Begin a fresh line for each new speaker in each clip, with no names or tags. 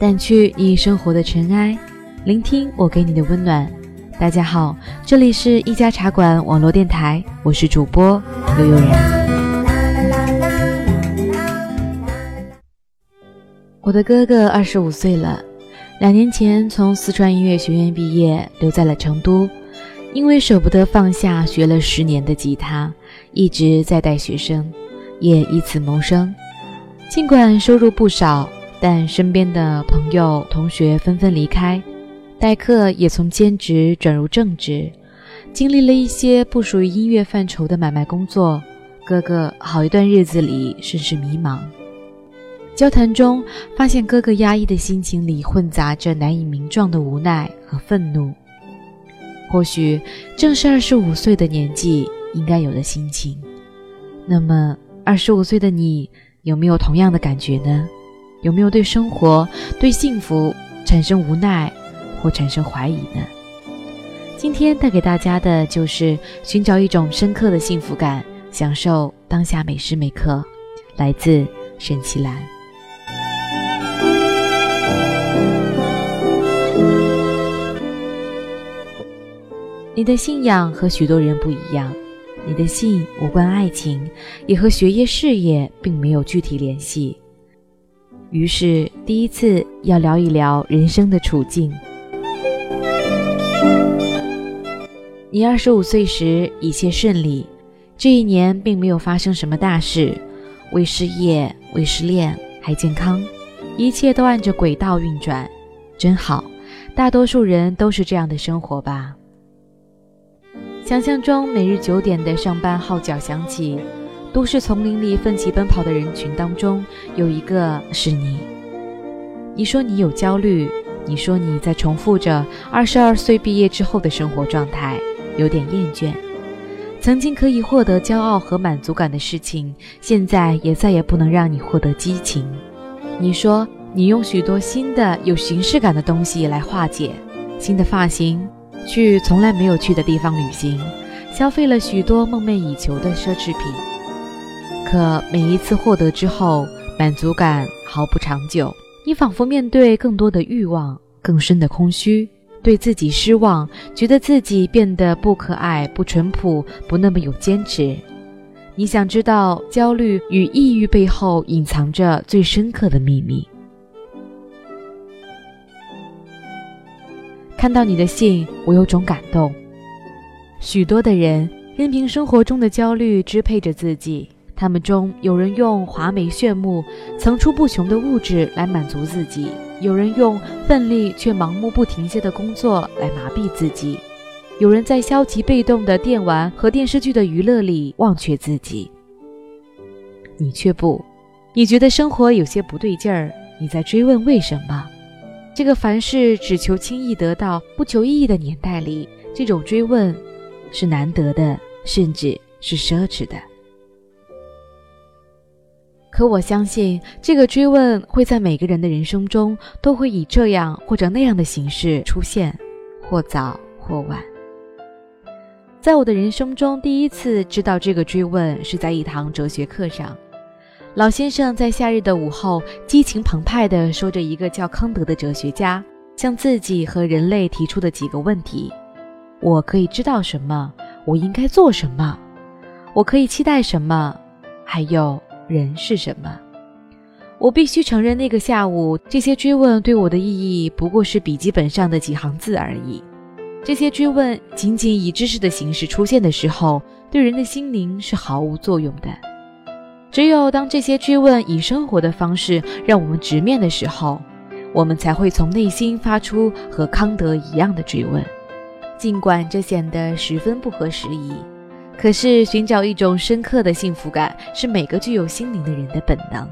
掸去你生活的尘埃，聆听我给你的温暖。大家好，这里是一家茶馆网络电台，我是主播悠悠然。我的哥哥二十五岁了，两年前从四川音乐学院毕业，留在了成都。因为舍不得放下学了十年的吉他，一直在带学生，也以此谋生。尽管收入不少，但身边的朋友、同学纷纷离开，代课也从兼职转入正职，经历了一些不属于音乐范畴的买卖工作。哥哥好一段日子里甚是迷茫。交谈中，发现哥哥压抑的心情里混杂着难以名状的无奈和愤怒。或许正是二十五岁的年纪应该有的心情。那么，二十五岁的你有没有同样的感觉呢？有没有对生活、对幸福产生无奈或产生怀疑呢？今天带给大家的就是寻找一种深刻的幸福感，享受当下每时每刻。来自沈其兰。你的信仰和许多人不一样，你的信无关爱情，也和学业事业并没有具体联系。于是，第一次要聊一聊人生的处境。你二十五岁时一切顺利，这一年并没有发生什么大事，未失业，未失恋，还健康，一切都按着轨道运转，真好。大多数人都是这样的生活吧。想象中，每日九点的上班号角响起，都市丛林里奋起奔跑的人群当中，有一个是你。你说你有焦虑，你说你在重复着二十二岁毕业之后的生活状态，有点厌倦。曾经可以获得骄傲和满足感的事情，现在也再也不能让你获得激情。你说你用许多新的有形式感的东西来化解，新的发型。去从来没有去的地方旅行，消费了许多梦寐以求的奢侈品，可每一次获得之后，满足感毫不长久。你仿佛面对更多的欲望，更深的空虚，对自己失望，觉得自己变得不可爱、不淳朴、不那么有坚持。你想知道焦虑与抑郁背后隐藏着最深刻的秘密。看到你的信，我有种感动。许多的人任凭生活中的焦虑支配着自己，他们中有人用华美炫目、层出不穷的物质来满足自己，有人用奋力却盲目不停歇的工作来麻痹自己，有人在消极被动的电玩和电视剧的娱乐里忘却自己。你却不，你觉得生活有些不对劲儿，你在追问为什么。这个凡事只求轻易得到、不求意义的年代里，这种追问是难得的，甚至是奢侈的。可我相信，这个追问会在每个人的人生中都会以这样或者那样的形式出现，或早或晚。在我的人生中，第一次知道这个追问是在一堂哲学课上。老先生在夏日的午后，激情澎湃地说着一个叫康德的哲学家向自己和人类提出的几个问题：我可以知道什么？我应该做什么？我可以期待什么？还有人是什么？我必须承认，那个下午，这些追问对我的意义不过是笔记本上的几行字而已。这些追问仅仅以知识的形式出现的时候，对人的心灵是毫无作用的。只有当这些追问以生活的方式让我们直面的时候，我们才会从内心发出和康德一样的追问。尽管这显得十分不合时宜，可是寻找一种深刻的幸福感是每个具有心灵的人的本能。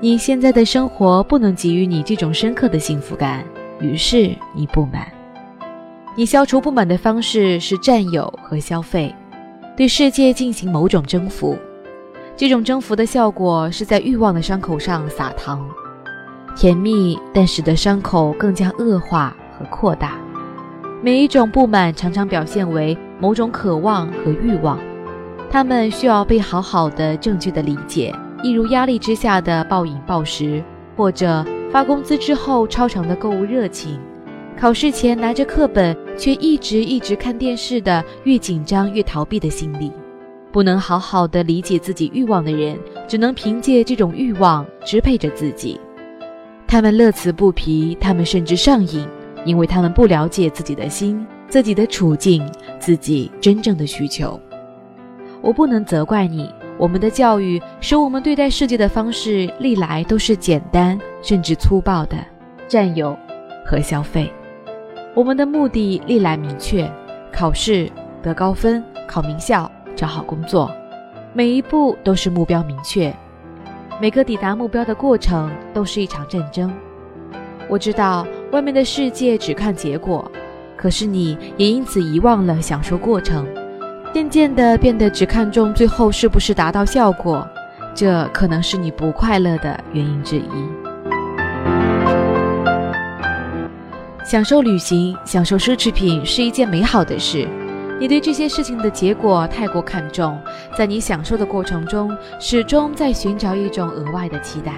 你现在的生活不能给予你这种深刻的幸福感，于是你不满。你消除不满的方式是占有和消费。对世界进行某种征服，这种征服的效果是在欲望的伤口上撒糖，甜蜜，但使得伤口更加恶化和扩大。每一种不满常常表现为某种渴望和欲望，他们需要被好好的、正确的理解，一如压力之下的暴饮暴食，或者发工资之后超长的购物热情，考试前拿着课本却一直一直看电视的越紧张越逃避的心理，不能好好的理解自己欲望的人，只能凭借这种欲望支配着自己。他们乐此不疲，他们甚至上瘾，因为他们不了解自己的心、自己的处境、自己真正的需求。我不能责怪你，我们的教育使我们对待世界的方式历来都是简单甚至粗暴的占有和消费。我们的目的历来明确：考试、得高分、考名校、找好工作，每一步都是目标明确。每个抵达目标的过程都是一场战争。我知道外面的世界只看结果，可是你也因此遗忘了享受过程。渐渐的变得只看重最后是不是达到效果，这可能是你不快乐的原因之一。享受旅行、享受奢侈品是一件美好的事，你对这些事情的结果太过看重，在你享受的过程中，始终在寻找一种额外的期待。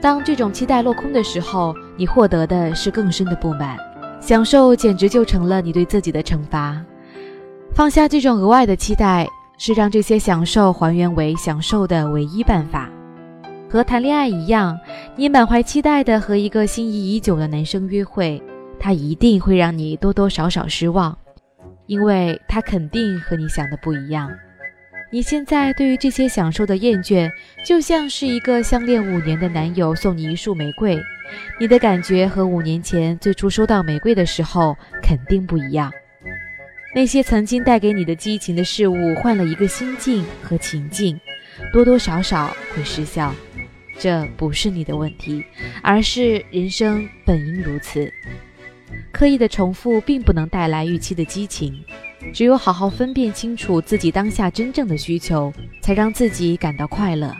当这种期待落空的时候，你获得的是更深的不满，享受简直就成了你对自己的惩罚。放下这种额外的期待，是让这些享受还原为享受的唯一办法。和谈恋爱一样，你满怀期待的和一个心仪已久的男生约会，他一定会让你多多少少失望，因为他肯定和你想的不一样。你现在对于这些享受的厌倦，就像是一个相恋五年的男友送你一束玫瑰，你的感觉和五年前最初收到玫瑰的时候肯定不一样。那些曾经带给你的激情的事物，换了一个心境和情境，多多少少会失效。这不是你的问题，而是人生本应如此。刻意的重复并不能带来预期的激情，只有好好分辨清楚自己当下真正的需求，才让自己感到快乐。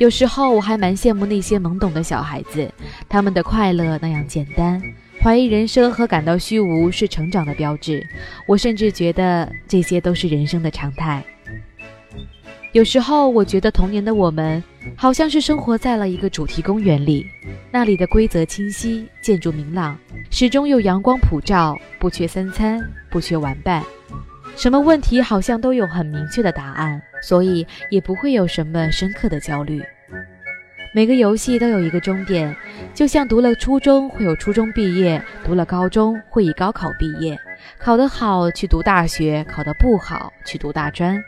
有时候我还蛮羡慕那些懵懂的小孩子，他们的快乐那样简单。怀疑人生和感到虚无是成长的标志，我甚至觉得这些都是人生的常态。有时候，我觉得童年的我们好像是生活在了一个主题公园里，那里的规则清晰，建筑明朗，始终有阳光普照，不缺三餐，不缺玩伴，什么问题好像都有很明确的答案，所以也不会有什么深刻的焦虑。每个游戏都有一个终点，就像读了初中会有初中毕业，读了高中会以高考毕业，考得好去读大学，考得不好去读大专。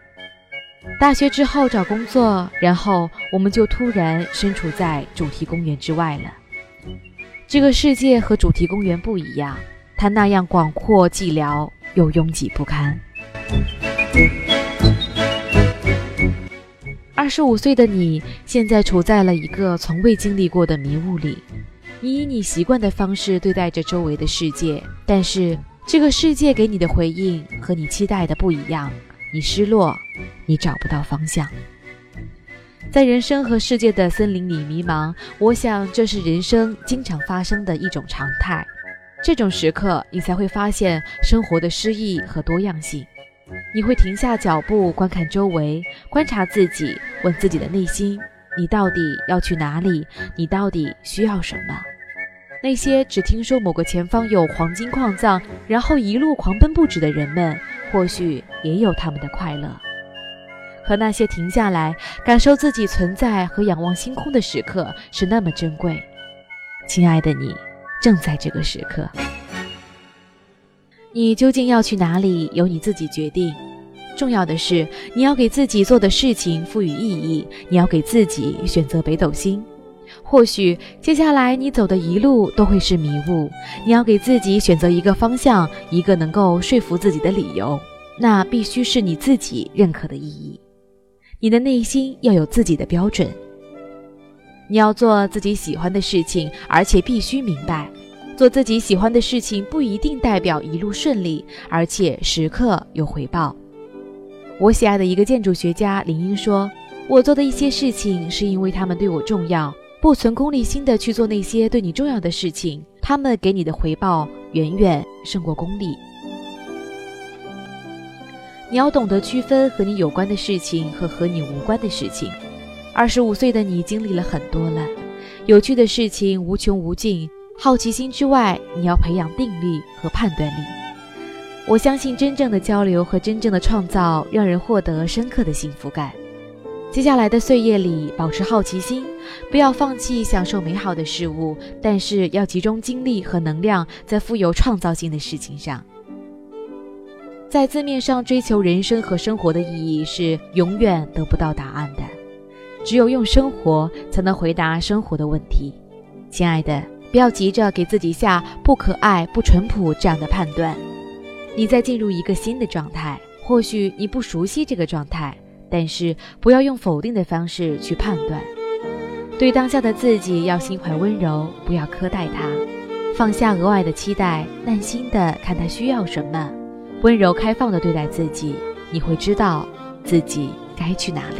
大学之后找工作，然后我们就突然身处在主题公园之外了。这个世界和主题公园不一样，它那样广阔寂寥又拥挤不堪。二十五岁的你，现在处在了一个从未经历过的迷雾里。你以你习惯的方式对待着周围的世界，但是这个世界给你的回应和你期待的不一样。你失落，你找不到方向，在人生和世界的森林里迷茫。我想这是人生经常发生的一种常态。这种时刻，你才会发现生活的诗意和多样性。你会停下脚步，观看周围，观察自己，问自己的内心：你到底要去哪里？你到底需要什么？那些只听说某个前方有黄金矿藏，然后一路狂奔不止的人们，或许也有他们的快乐。可那些停下来感受自己存在和仰望星空的时刻，是那么珍贵。亲爱的你，正在这个时刻。你究竟要去哪里，由你自己决定。重要的是，你要给自己做的事情赋予意义。你要给自己选择北斗星。或许接下来你走的一路都会是迷雾。你要给自己选择一个方向，一个能够说服自己的理由。那必须是你自己认可的意义。你的内心要有自己的标准。你要做自己喜欢的事情，而且必须明白。做自己喜欢的事情不一定代表一路顺利，而且时刻有回报。我喜爱的一个建筑学家林英说：“我做的一些事情是因为他们对我重要，不存功利心的去做那些对你重要的事情，他们给你的回报远远胜过功利。”你要懂得区分和你有关的事情和和你无关的事情。二十五岁的你经历了很多了，有趣的事情无穷无尽。好奇心之外，你要培养定力和判断力。我相信真正的交流和真正的创造，让人获得深刻的幸福感。接下来的岁月里，保持好奇心，不要放弃享受美好的事物，但是要集中精力和能量在富有创造性的事情上。在字面上追求人生和生活的意义是永远得不到答案的，只有用生活才能回答生活的问题。亲爱的，不要急着给自己下不可爱、不淳朴这样的判断。你在进入一个新的状态，或许你不熟悉这个状态。但是不要用否定的方式去判断，对当下的自己要心怀温柔，不要苛待他，放下额外的期待，耐心的看他需要什么，温柔开放的对待自己，你会知道自己该去哪里。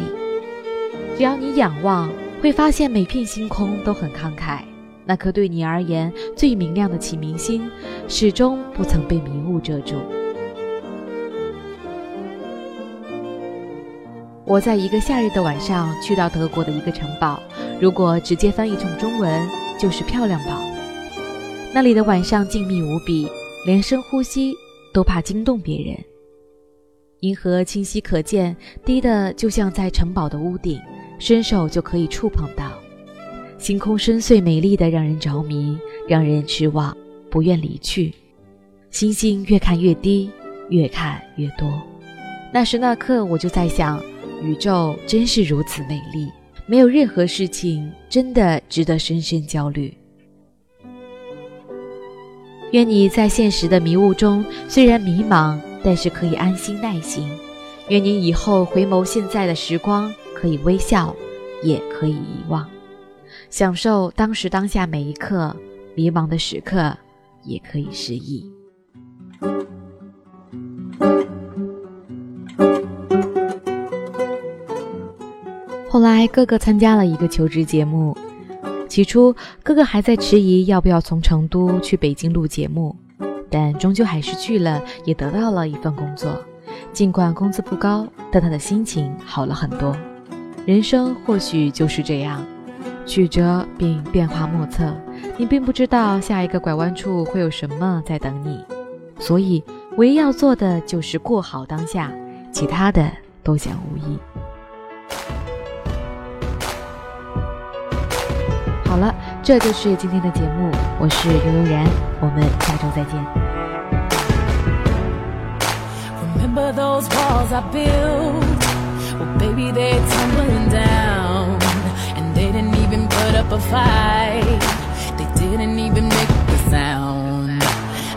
只要你仰望，会发现每片星空都很慷慨，那颗对你而言最明亮的启明星，始终不曾被迷雾遮住。我在一个夏日的晚上去到德国的一个城堡，如果直接翻译成中文就是“漂亮堡”。那里的晚上静谧无比，连深呼吸都怕惊动别人。银河清晰可见，低的就像在城堡的屋顶，伸手就可以触碰到。星空深邃美丽的，让人着迷，让人失望，不愿离去。星星越看越低，越看越多。那时那刻，我就在想。宇宙真是如此美丽，没有任何事情真的值得深深焦虑。愿你在现实的迷雾中虽然迷茫，但是可以安心耐心。愿你以后回眸现在的时光，可以微笑，也可以遗忘，享受当时当下每一刻。迷茫的时刻，也可以失忆。后来，哥哥参加了一个求职节目。起初，哥哥还在迟疑要不要从成都去北京录节目，但终究还是去了，也得到了一份工作。尽管工资不高，但他的心情好了很多。人生或许就是这样，曲折并变化莫测。你并不知道下一个拐弯处会有什么在等你，所以唯一要做的就是过好当下，其他的都将无益。好了，这就是今天的节目，我是悠悠然，我们下周再见。Up a fight. They didn't even make a sound.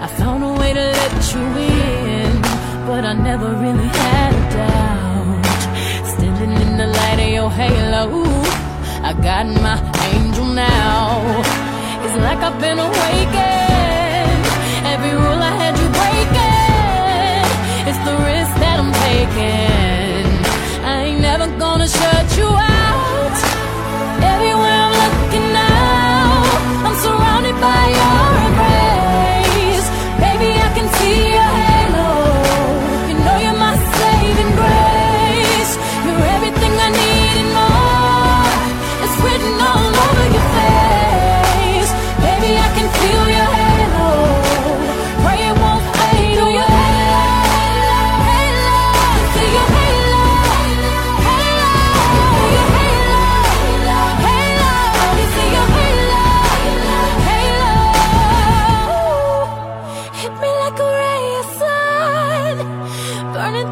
I found a way to let you in, but I never really had a doubt. Standing in the light of your halo. I got my angel now. It's like I've been awakened.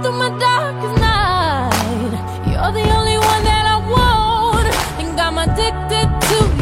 through my darkest night. You're the only one that I want, and I'm addicted to.